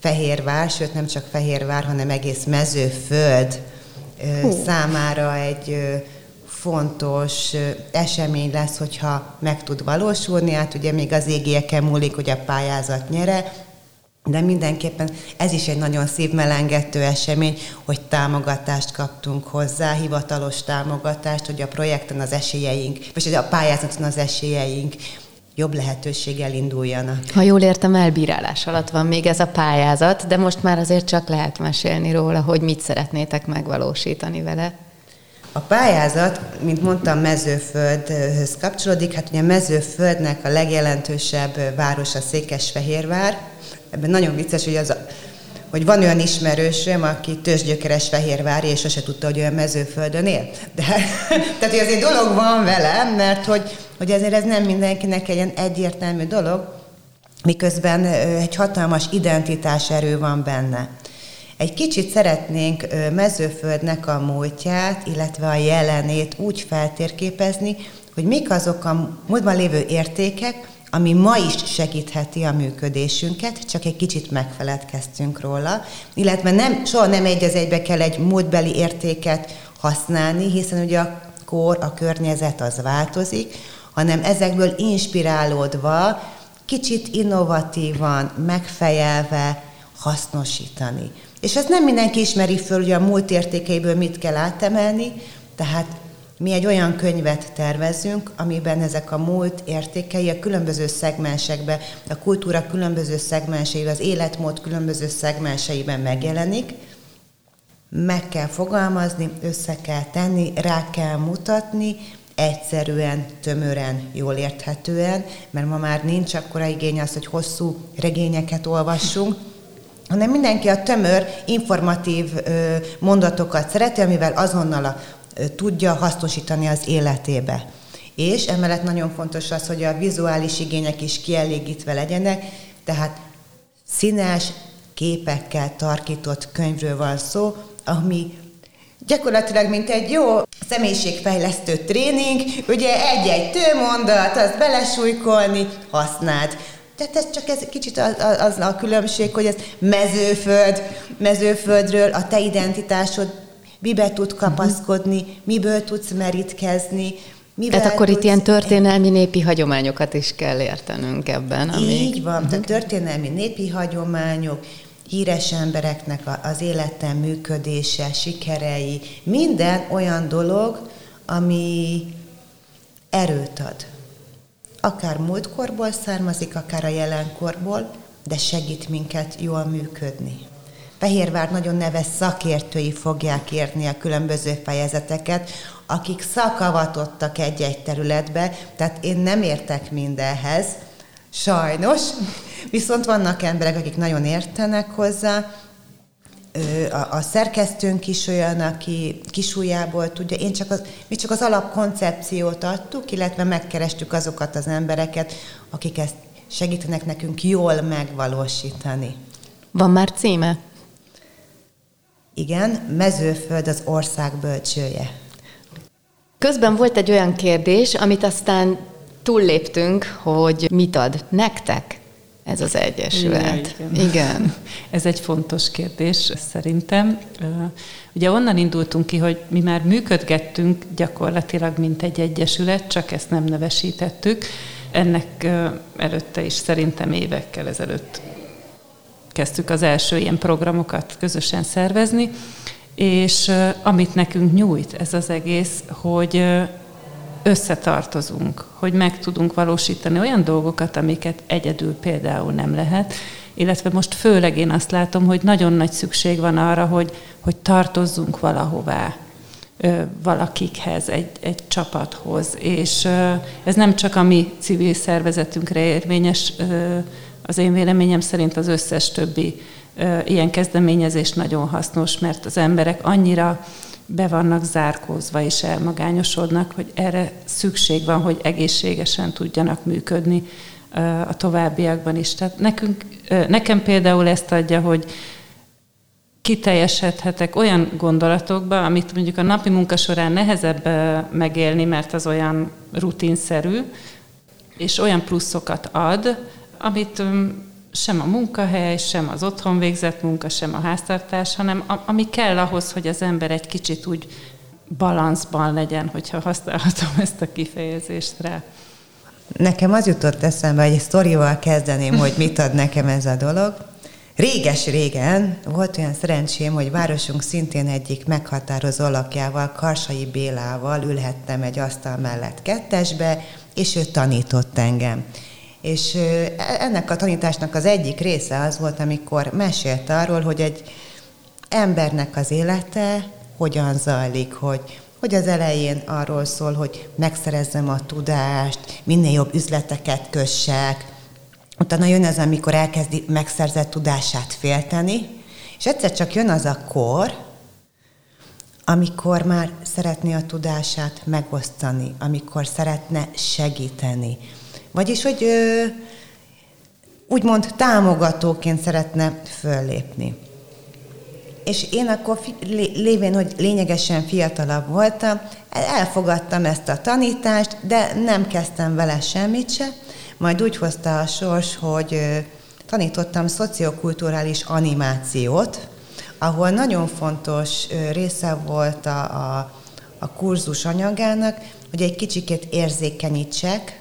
Fehérvár, sőt nem csak Fehérvár, hanem egész mezőföld Hú. számára egy fontos esemény lesz, hogyha meg tud valósulni, hát ugye még az égieken múlik, hogy a pályázat nyere, de mindenképpen ez is egy nagyon szívmelengető esemény, hogy támogatást kaptunk hozzá, hivatalos támogatást, hogy a projekten az esélyeink, vagy a pályázaton az esélyeink jobb lehetőséggel induljanak. Ha jól értem, elbírálás alatt van még ez a pályázat, de most már azért csak lehet mesélni róla, hogy mit szeretnétek megvalósítani vele. A pályázat, mint mondtam, mezőföldhöz kapcsolódik. Hát ugye a mezőföldnek a legjelentősebb városa Székesfehérvár. Ebben nagyon vicces, hogy az a, hogy van olyan ismerősöm, aki tőzsgyökeres fehérvári, és sose tudta, hogy olyan mezőföldön él. De, tehát, hogy azért dolog van velem, mert hogy, hogy ezért ez nem mindenkinek egy ilyen egyértelmű dolog, miközben egy hatalmas identitás erő van benne. Egy kicsit szeretnénk mezőföldnek a múltját, illetve a jelenét úgy feltérképezni, hogy mik azok a múltban lévő értékek, ami ma is segítheti a működésünket, csak egy kicsit megfeledkeztünk róla, illetve nem, soha nem egy az egybe kell egy múltbeli értéket használni, hiszen ugye a kor, a környezet az változik, hanem ezekből inspirálódva, kicsit innovatívan, megfejelve hasznosítani. És ezt nem mindenki ismeri föl, hogy a múlt értékeiből mit kell átemelni, tehát mi egy olyan könyvet tervezünk, amiben ezek a múlt értékei a különböző szegmensekben, a kultúra különböző szegmenseiben, az életmód különböző szegmenseiben megjelenik, meg kell fogalmazni, össze kell tenni, rá kell mutatni, egyszerűen, tömören, jól érthetően, mert ma már nincs akkora igény az, hogy hosszú regényeket olvassunk, hanem mindenki a tömör, informatív mondatokat szereti, amivel azonnal a, tudja hasznosítani az életébe. És emellett nagyon fontos az, hogy a vizuális igények is kielégítve legyenek, tehát színes képekkel tarkított könyvről van szó, ami gyakorlatilag mint egy jó személyiségfejlesztő tréning, ugye egy-egy tőmondat, azt belesújkolni, használd. Tehát ez csak ez kicsit az, az a különbség, hogy ez mezőföld, mezőföldről a te identitásod mibe tud kapaszkodni, miből tudsz merítkezni, mivel Tehát akkor itt ilyen történelmi népi hagyományokat is kell értenünk ebben. Ami... Így van, tehát történelmi népi hagyományok, híres embereknek az életen működése, sikerei, minden olyan dolog, ami erőt ad akár múltkorból származik, akár a jelenkorból, de segít minket jól működni. Fehérvár nagyon neves szakértői fogják érni a különböző fejezeteket, akik szakavatottak egy-egy területbe, tehát én nem értek mindenhez, sajnos, viszont vannak emberek, akik nagyon értenek hozzá, a, a szerkesztőnk is olyan, aki kisújából tudja. Én csak az, mi csak az alapkoncepciót adtuk, illetve megkerestük azokat az embereket, akik ezt segítenek nekünk jól megvalósítani. Van már címe? Igen, Mezőföld az ország bölcsője. Közben volt egy olyan kérdés, amit aztán túlléptünk, hogy mit ad nektek ez az egyesület. Ja, igen. igen. Ez egy fontos kérdés szerintem. Ugye onnan indultunk ki, hogy mi már működgettünk gyakorlatilag, mint egy egyesület, csak ezt nem nevesítettük. Ennek előtte is szerintem évekkel ezelőtt kezdtük az első ilyen programokat közösen szervezni, és amit nekünk nyújt ez az egész, hogy összetartozunk, hogy meg tudunk valósítani olyan dolgokat, amiket egyedül például nem lehet, illetve most főleg én azt látom, hogy nagyon nagy szükség van arra, hogy, hogy tartozzunk valahová, valakikhez, egy, egy csapathoz, és ez nem csak a mi civil szervezetünkre érvényes, az én véleményem szerint az összes többi ilyen kezdeményezés nagyon hasznos, mert az emberek annyira be vannak zárkózva és elmagányosodnak, hogy erre szükség van, hogy egészségesen tudjanak működni a továbbiakban is. Tehát nekünk, nekem például ezt adja, hogy kiteljesedhetek olyan gondolatokba, amit mondjuk a napi munka során nehezebb megélni, mert az olyan rutinszerű, és olyan pluszokat ad, amit sem a munkahely, sem az otthon végzett munka, sem a háztartás, hanem ami kell ahhoz, hogy az ember egy kicsit úgy balanszban legyen, hogyha használhatom ezt a kifejezést rá. Nekem az jutott eszembe, egy sztorival kezdeném, hogy mit ad nekem ez a dolog. Réges-régen volt olyan szerencsém, hogy városunk szintén egyik meghatározó alakjával, Karsai Bélával ülhettem egy asztal mellett kettesbe, és ő tanított engem. És ennek a tanításnak az egyik része az volt, amikor mesélt arról, hogy egy embernek az élete hogyan zajlik, hogy, hogy az elején arról szól, hogy megszerezzem a tudást, minél jobb üzleteket kössek, utána jön az, amikor elkezdi megszerzett tudását félteni, és egyszer csak jön az a kor, amikor már szeretné a tudását megosztani, amikor szeretne segíteni, vagyis, hogy ö, úgymond támogatóként szeretne föllépni. És én akkor lévén, hogy lényegesen fiatalabb voltam, elfogadtam ezt a tanítást, de nem kezdtem vele semmit se. Majd úgy hozta a sors, hogy tanítottam szociokulturális animációt, ahol nagyon fontos része volt a, a, a kurzus anyagának, hogy egy kicsikét érzékenyítsek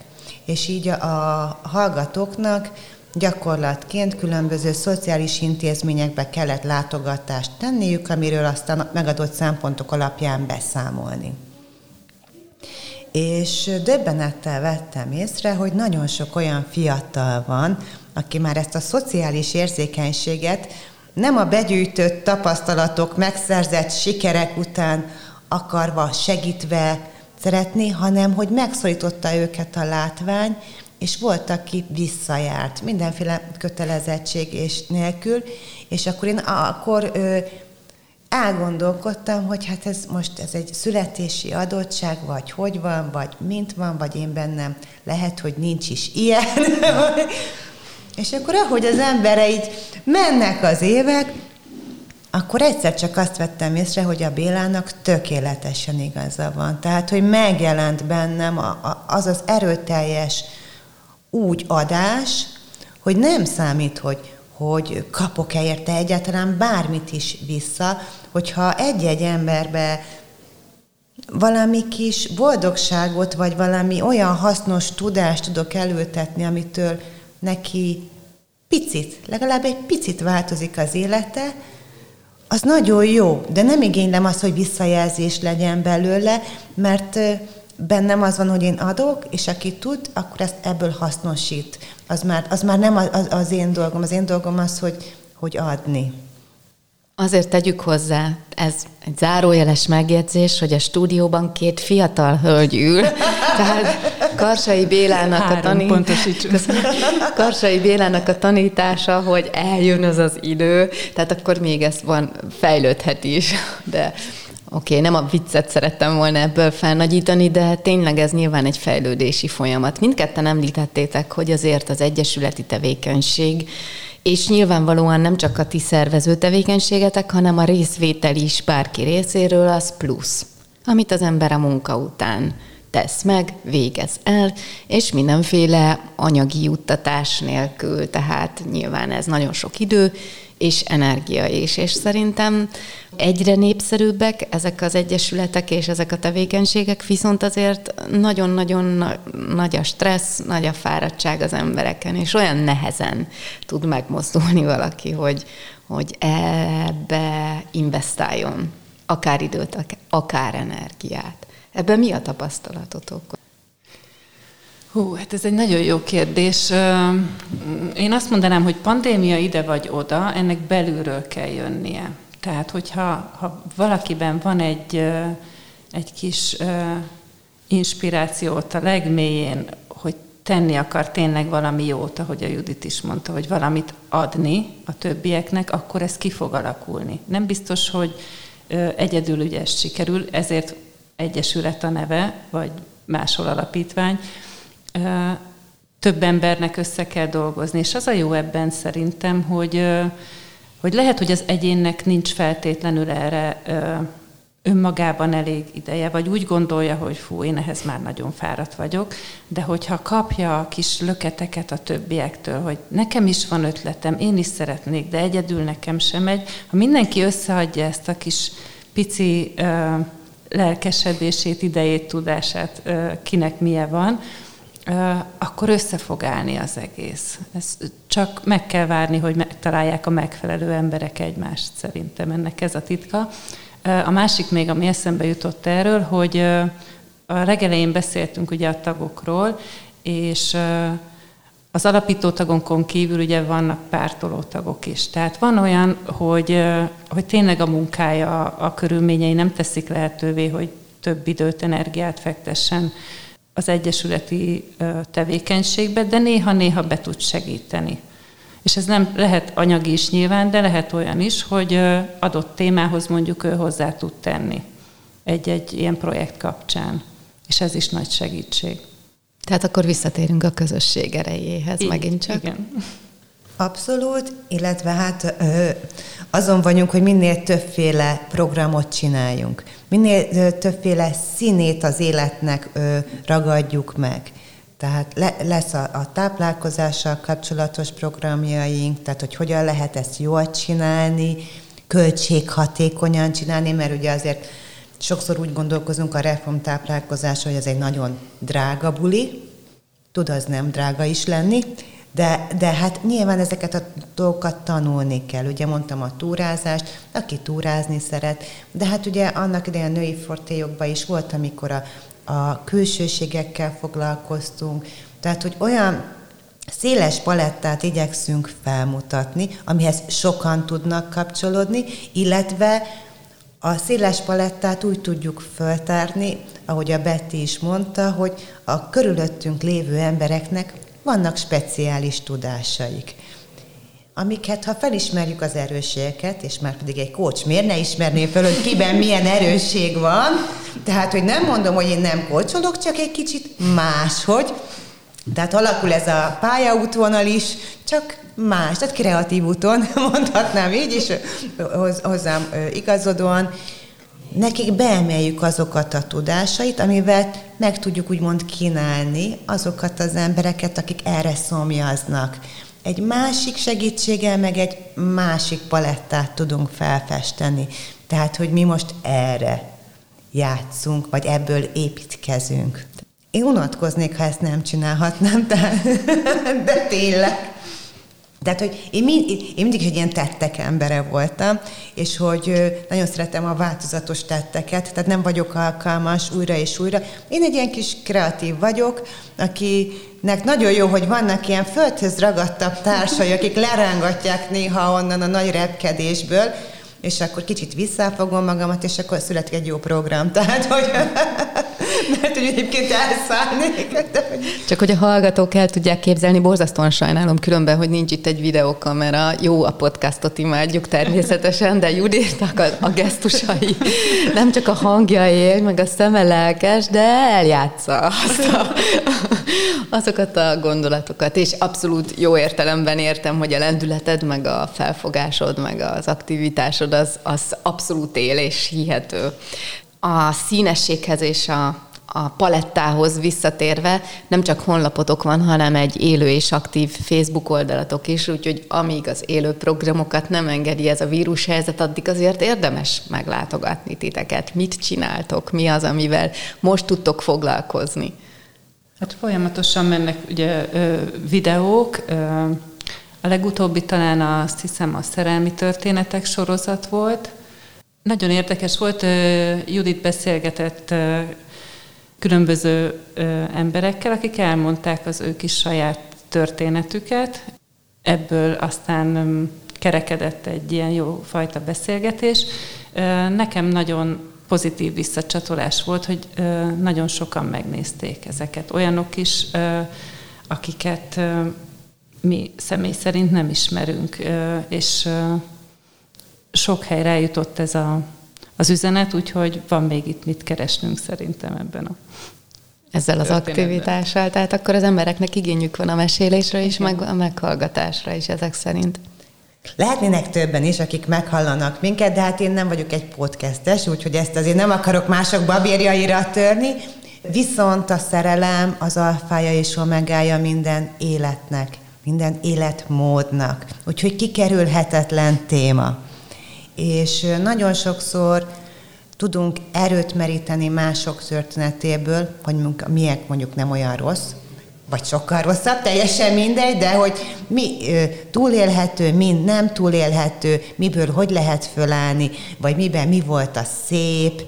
és így a, hallgatóknak gyakorlatként különböző szociális intézményekbe kellett látogatást tenniük, amiről aztán megadott szempontok alapján beszámolni. És döbbenettel vettem észre, hogy nagyon sok olyan fiatal van, aki már ezt a szociális érzékenységet nem a begyűjtött tapasztalatok, megszerzett sikerek után akarva, segítve, szeretni, hanem hogy megszorította őket a látvány, és volt, aki visszajárt, mindenféle kötelezettség és nélkül, és akkor én akkor ö, elgondolkodtam, hogy hát ez most ez egy születési adottság, vagy hogy van, vagy mint van, vagy én bennem lehet, hogy nincs is ilyen. és akkor ahogy az embere így mennek az évek, akkor egyszer csak azt vettem észre, hogy a Bélának tökéletesen igaza van. Tehát, hogy megjelent bennem az az erőteljes úgy adás, hogy nem számít, hogy, hogy kapok-e érte egyáltalán bármit is vissza, hogyha egy-egy emberbe valami kis boldogságot, vagy valami olyan hasznos tudást tudok elültetni, amitől neki picit, legalább egy picit változik az élete, az nagyon jó, de nem igénylem azt, hogy visszajelzés legyen belőle, mert bennem az van, hogy én adok, és aki tud, akkor ezt ebből hasznosít. Az már, az már nem az, az én dolgom. Az én dolgom az, hogy, hogy adni. Azért tegyük hozzá, ez egy zárójeles megjegyzés, hogy a stúdióban két fiatal hölgy ül, tehát Karsai Bélának Három, a tanít... Karsai Bélának a tanítása, hogy eljön az az idő, tehát akkor még ez van, fejlődhet is, de Oké, okay, nem a viccet szerettem volna ebből felnagyítani, de tényleg ez nyilván egy fejlődési folyamat. Mindketten említettétek, hogy azért az egyesületi tevékenység és nyilvánvalóan nem csak a ti szervező tevékenységetek, hanem a részvétel is bárki részéről az plusz, amit az ember a munka után tesz meg, végez el, és mindenféle anyagi juttatás nélkül, tehát nyilván ez nagyon sok idő, és energia is. És szerintem egyre népszerűbbek ezek az egyesületek és ezek a tevékenységek, viszont azért nagyon-nagyon nagy a stressz, nagy a fáradtság az embereken, és olyan nehezen tud megmozdulni valaki, hogy, hogy ebbe investáljon, akár időt, akár energiát. Ebben mi a tapasztalatotok? Hú, hát ez egy nagyon jó kérdés. Én azt mondanám, hogy pandémia ide vagy oda, ennek belülről kell jönnie. Tehát, hogyha ha valakiben van egy, egy kis inspirációt a legmélyén, hogy tenni akar tényleg valami jót, ahogy a Judit is mondta, hogy valamit adni a többieknek, akkor ez ki fog alakulni. Nem biztos, hogy egyedül ugye ez sikerül, ezért egyesület a neve, vagy máshol alapítvány, több embernek össze kell dolgozni. És az a jó ebben szerintem, hogy, hogy lehet, hogy az egyénnek nincs feltétlenül erre önmagában elég ideje, vagy úgy gondolja, hogy fú, én ehhez már nagyon fáradt vagyok, de hogyha kapja a kis löketeket a többiektől, hogy nekem is van ötletem, én is szeretnék, de egyedül nekem sem megy, ha mindenki összeadja ezt a kis pici uh, lelkesedését, idejét, tudását, uh, kinek milyen van, akkor össze fog állni az egész. Ez csak meg kell várni, hogy megtalálják a megfelelő emberek egymást, szerintem ennek ez a titka. A másik még, ami eszembe jutott erről, hogy a legelején beszéltünk ugye a tagokról, és az alapító tagonkon kívül ugye vannak pártoló tagok is. Tehát van olyan, hogy, hogy tényleg a munkája, a körülményei nem teszik lehetővé, hogy több időt, energiát fektessen az egyesületi tevékenységbe, de néha-néha be tud segíteni. És ez nem lehet anyagi is nyilván, de lehet olyan is, hogy adott témához mondjuk ő hozzá tud tenni egy-egy ilyen projekt kapcsán. És ez is nagy segítség. Tehát akkor visszatérünk a közösség erejéhez Így, megint csak. Igen. Abszolút, illetve hát azon vagyunk, hogy minél többféle programot csináljunk. Minél többféle színét az életnek ragadjuk meg. Tehát le, lesz a, a táplálkozással kapcsolatos programjaink, tehát hogy hogyan lehet ezt jól csinálni, költséghatékonyan csinálni, mert ugye azért sokszor úgy gondolkozunk a reformtáplálkozás, hogy ez egy nagyon drága buli, tud az nem drága is lenni, de, de hát nyilván ezeket a dolgokat tanulni kell. Ugye mondtam a túrázást, aki túrázni szeret, de hát ugye annak idején a női fortéjokban is volt, amikor a, a külsőségekkel foglalkoztunk, tehát hogy olyan széles palettát igyekszünk felmutatni, amihez sokan tudnak kapcsolódni, illetve a széles palettát úgy tudjuk föltárni, ahogy a Betty is mondta, hogy a körülöttünk lévő embereknek vannak speciális tudásaik amiket, ha felismerjük az erősségeket, és már pedig egy coach miért ne ismerné fel, hogy kiben milyen erősség van, tehát, hogy nem mondom, hogy én nem kócsolok, csak egy kicsit máshogy, tehát alakul ez a pályaútvonal is, csak más, tehát kreatív úton, mondhatnám így is, hozzám igazodóan, nekik beemeljük azokat a tudásait, amivel meg tudjuk úgymond kínálni azokat az embereket, akik erre szomjaznak. Egy másik segítséggel, meg egy másik palettát tudunk felfesteni. Tehát, hogy mi most erre játszunk, vagy ebből építkezünk. Én unatkoznék, ha ezt nem csinálhatnám, de, de tényleg. Tehát, hogy én, mind, én mindig egy ilyen tettek embere voltam, és hogy nagyon szeretem a változatos tetteket, tehát nem vagyok alkalmas újra és újra. Én egy ilyen kis kreatív vagyok, akinek nagyon jó, hogy vannak ilyen földhöz ragadtabb társai, akik lerángatják néha onnan a nagy repkedésből, és akkor kicsit visszafogom magamat, és akkor születik egy jó program. Tehát, hogy mert hogy egyébként elszállnék. Csak hogy a hallgatók el tudják képzelni, borzasztóan sajnálom különben, hogy nincs itt egy videókamera. Jó, a podcastot imádjuk természetesen, de Juditnak a, a gesztusai, nem csak a hangja él, meg a szeme lelkes, de eljátsza azt a, azokat a gondolatokat. És abszolút jó értelemben értem, hogy a lendületed, meg a felfogásod, meg az aktivitásod az, az abszolút él és hihető. A színességhez és a a palettához visszatérve nem csak honlapotok van, hanem egy élő és aktív Facebook oldalatok is, úgyhogy amíg az élő programokat nem engedi ez a vírushelyzet, addig azért érdemes meglátogatni titeket. Mit csináltok? Mi az, amivel most tudtok foglalkozni? Hát folyamatosan mennek ugye videók, a legutóbbi talán azt hiszem a szerelmi történetek sorozat volt. Nagyon érdekes volt, Judit beszélgetett különböző emberekkel, akik elmondták az ők is saját történetüket. Ebből aztán kerekedett egy ilyen jó fajta beszélgetés. Nekem nagyon pozitív visszacsatolás volt, hogy nagyon sokan megnézték ezeket. Olyanok is, akiket mi személy szerint nem ismerünk, és sok helyre eljutott ez a az üzenet, úgyhogy van még itt mit keresnünk szerintem ebben a ezzel az aktivitással, tehát akkor az embereknek igényük van a mesélésre is, meg a meghallgatásra is ezek szerint. Lehetnének többen is, akik meghallanak minket, de hát én nem vagyok egy podcastes, úgyhogy ezt azért nem akarok mások babérjaira törni, viszont a szerelem az alfája és omegája minden életnek, minden életmódnak. Úgyhogy kikerülhetetlen téma és nagyon sokszor tudunk erőt meríteni mások történetéből, hogy miek mondjuk nem olyan rossz, vagy sokkal rosszabb, teljesen mindegy, de hogy mi túlélhető, mi nem túlélhető, miből hogy lehet fölállni, vagy miben mi volt a szép.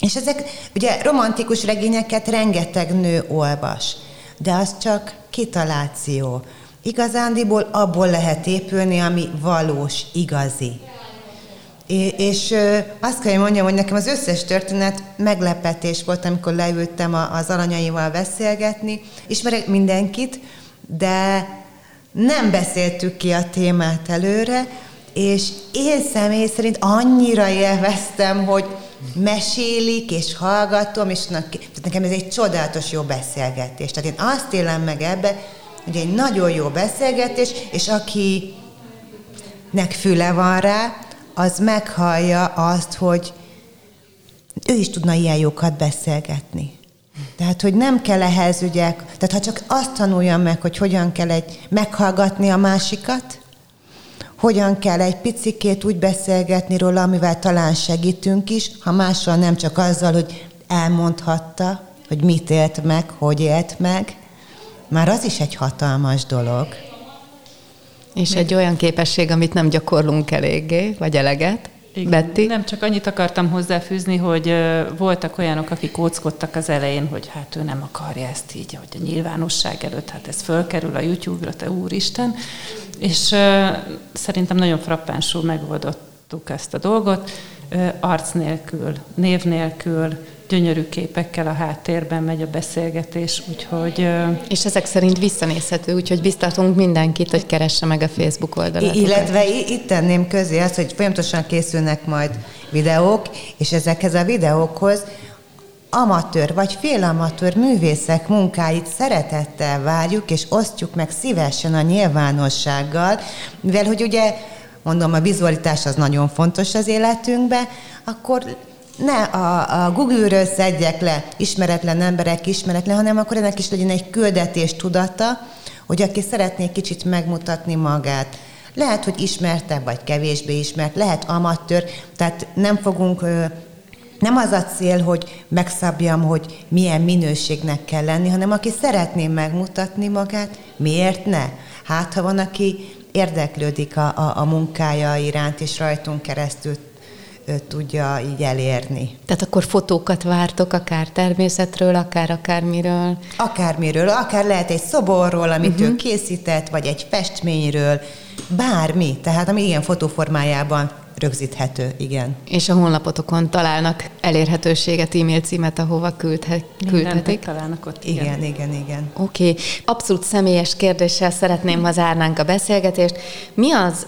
És ezek, ugye romantikus regényeket rengeteg nő olvas, de az csak kitaláció. Igazándiból abból lehet épülni, ami valós, igazi. És azt kell, mondjam, hogy nekem az összes történet meglepetés volt, amikor leültem az alanyaival beszélgetni. Ismerek mindenkit, de nem beszéltük ki a témát előre, és én személy szerint annyira élveztem, hogy mesélik, és hallgatom, és nekem ez egy csodálatos jó beszélgetés. Tehát én azt élem meg ebbe, hogy egy nagyon jó beszélgetés, és akinek füle van rá, az meghallja azt, hogy ő is tudna ilyen jókat beszélgetni. Tehát, hogy nem kell ehhez ugye, tehát ha csak azt tanuljam meg, hogy hogyan kell egy meghallgatni a másikat, hogyan kell egy picikét úgy beszélgetni róla, amivel talán segítünk is, ha mással nem csak azzal, hogy elmondhatta, hogy mit élt meg, hogy élt meg, már az is egy hatalmas dolog. És Még... egy olyan képesség, amit nem gyakorlunk eléggé, vagy eleget. Igen. Betty? Nem, csak annyit akartam hozzáfűzni, hogy voltak olyanok, akik kóckodtak az elején, hogy hát ő nem akarja ezt így, hogy a nyilvánosság előtt, hát ez fölkerül a YouTube-ra, te úristen. És uh, szerintem nagyon frappánsul megoldottuk ezt a dolgot, uh, arc nélkül, név nélkül, gyönyörű képekkel a háttérben megy a beszélgetés, úgyhogy... És ezek szerint visszanézhető, úgyhogy biztatunk mindenkit, hogy keresse meg a Facebook oldalát. Illetve itt tenném közé azt, hogy folyamatosan készülnek majd videók, és ezekhez a videókhoz amatőr vagy félamatőr művészek munkáit szeretettel várjuk, és osztjuk meg szívesen a nyilvánossággal, mivel hogy ugye mondom, a vizualitás az nagyon fontos az életünkben, akkor ne a, a Google-ről szedjek le ismeretlen emberek ismeretlen, hanem akkor ennek is legyen egy küldetés tudata, hogy aki szeretné kicsit megmutatni magát, lehet, hogy ismertebb vagy kevésbé ismert, lehet amatőr, tehát nem fogunk, nem az a cél, hogy megszabjam, hogy milyen minőségnek kell lenni, hanem aki szeretné megmutatni magát, miért ne? Hát, ha van, aki érdeklődik a, a, a munkája iránt, és rajtunk keresztül tudja így elérni. Tehát akkor fotókat vártok, akár természetről, akár akármiről? Akármiről, akár lehet egy szoborról, amit uh-huh. ő készített, vagy egy festményről, bármi, tehát ami ilyen fotóformájában rögzíthető, igen. És a honlapotokon találnak elérhetőséget, e-mail címet, ahova küldhet, küldhetik? találnak ott. Igen, igen, igen. igen. Oké. Okay. Abszolút személyes kérdéssel szeretném, ha zárnánk a beszélgetést. Mi az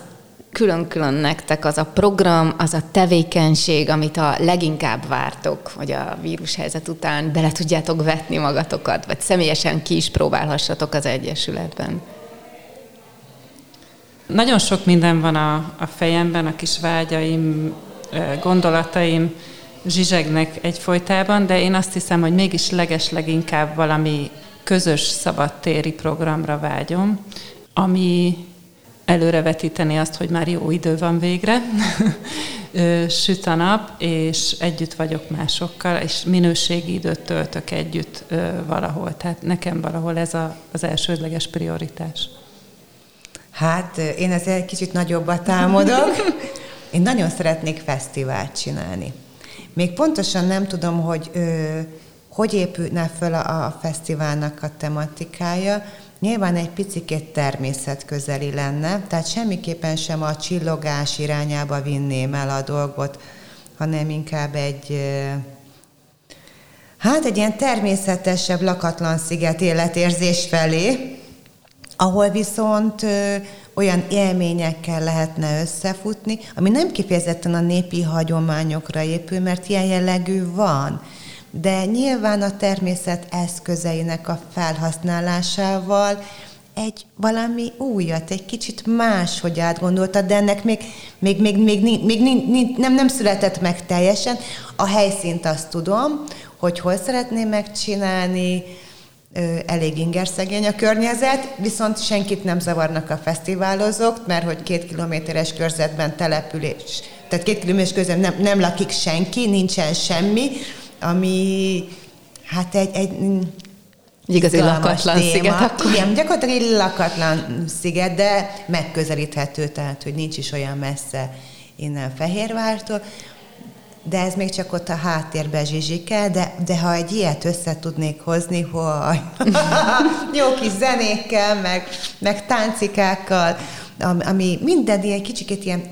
külön-külön nektek az a program, az a tevékenység, amit a leginkább vártok, hogy a vírushelyzet után bele tudjátok vetni magatokat, vagy személyesen ki is próbálhassatok az Egyesületben? Nagyon sok minden van a, a fejemben, a kis vágyaim, gondolataim zsizsegnek egyfolytában, de én azt hiszem, hogy mégis leges-leginkább valami közös szabadtéri programra vágyom, ami előrevetíteni azt, hogy már jó idő van végre, süt a nap, és együtt vagyok másokkal, és minőségi időt töltök együtt valahol. Tehát nekem valahol ez a, az elsődleges prioritás. Hát én ezzel egy kicsit nagyobbat támadok. Én nagyon szeretnék fesztivált csinálni. Még pontosan nem tudom, hogy ö, hogy épülne föl a, a fesztiválnak a tematikája. Nyilván egy picit természetközeli lenne, tehát semmiképpen sem a csillogás irányába vinném el a dolgot, hanem inkább egy, hát egy ilyen természetesebb, lakatlan sziget életérzés felé, ahol viszont olyan élményekkel lehetne összefutni, ami nem kifejezetten a népi hagyományokra épül, mert ilyen jellegű van, de nyilván a természet eszközeinek a felhasználásával egy valami újat, egy kicsit más, hogy átgondoltad, de ennek még, még, még, még, még, még, még nem, nem született meg teljesen. A helyszínt azt tudom, hogy hol szeretném megcsinálni, elég ingerszegény a környezet, viszont senkit nem zavarnak a fesztiválozók, mert hogy két kilométeres körzetben település, tehát két kilométeres körzetben nem, nem lakik senki, nincsen semmi, ami hát egy, egy egy igazi lakatlan téma. sziget. Akkor. Igen, gyakorlatilag egy lakatlan sziget, de megközelíthető, tehát hogy nincs is olyan messze innen Fehérvártól de ez még csak ott a háttérbe zsizsike, de, de ha egy ilyet össze tudnék hozni, hogy jó kis zenékkel, meg, meg táncikákkal, ami minden ilyen kicsikét ilyen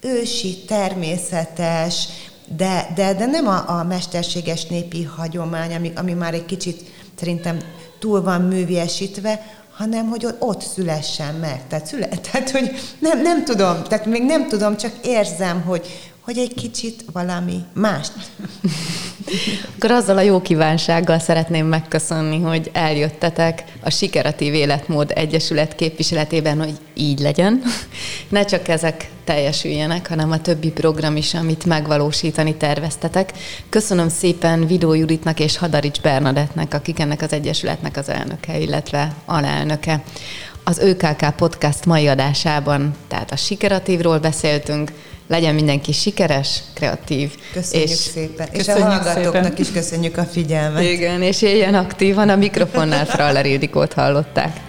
ősi, természetes, de, de, de nem a, a mesterséges népi hagyomány, ami, ami már egy kicsit szerintem túl van műviesítve, hanem hogy ott szülessen meg. Tehát, szüle, tehát hogy nem, nem tudom, tehát még nem tudom, csak érzem, hogy, hogy egy kicsit valami mást. Akkor azzal a jó kívánsággal szeretném megköszönni, hogy eljöttetek a Sikeratív Életmód Egyesület képviseletében, hogy így legyen. Ne csak ezek teljesüljenek, hanem a többi program is, amit megvalósítani terveztetek. Köszönöm szépen Vidó Juditnak és Hadarics Bernadettnek, akik ennek az Egyesületnek az elnöke, illetve alelnöke. Az ÖKK Podcast mai adásában, tehát a Sikeratívról beszéltünk, legyen mindenki sikeres, kreatív. Köszönjük és szépen. És köszönjük a hallgatóknak szépen. is köszönjük a figyelmet. Igen, és éljen aktívan. A mikrofonnál Fraller Ildikót hallották.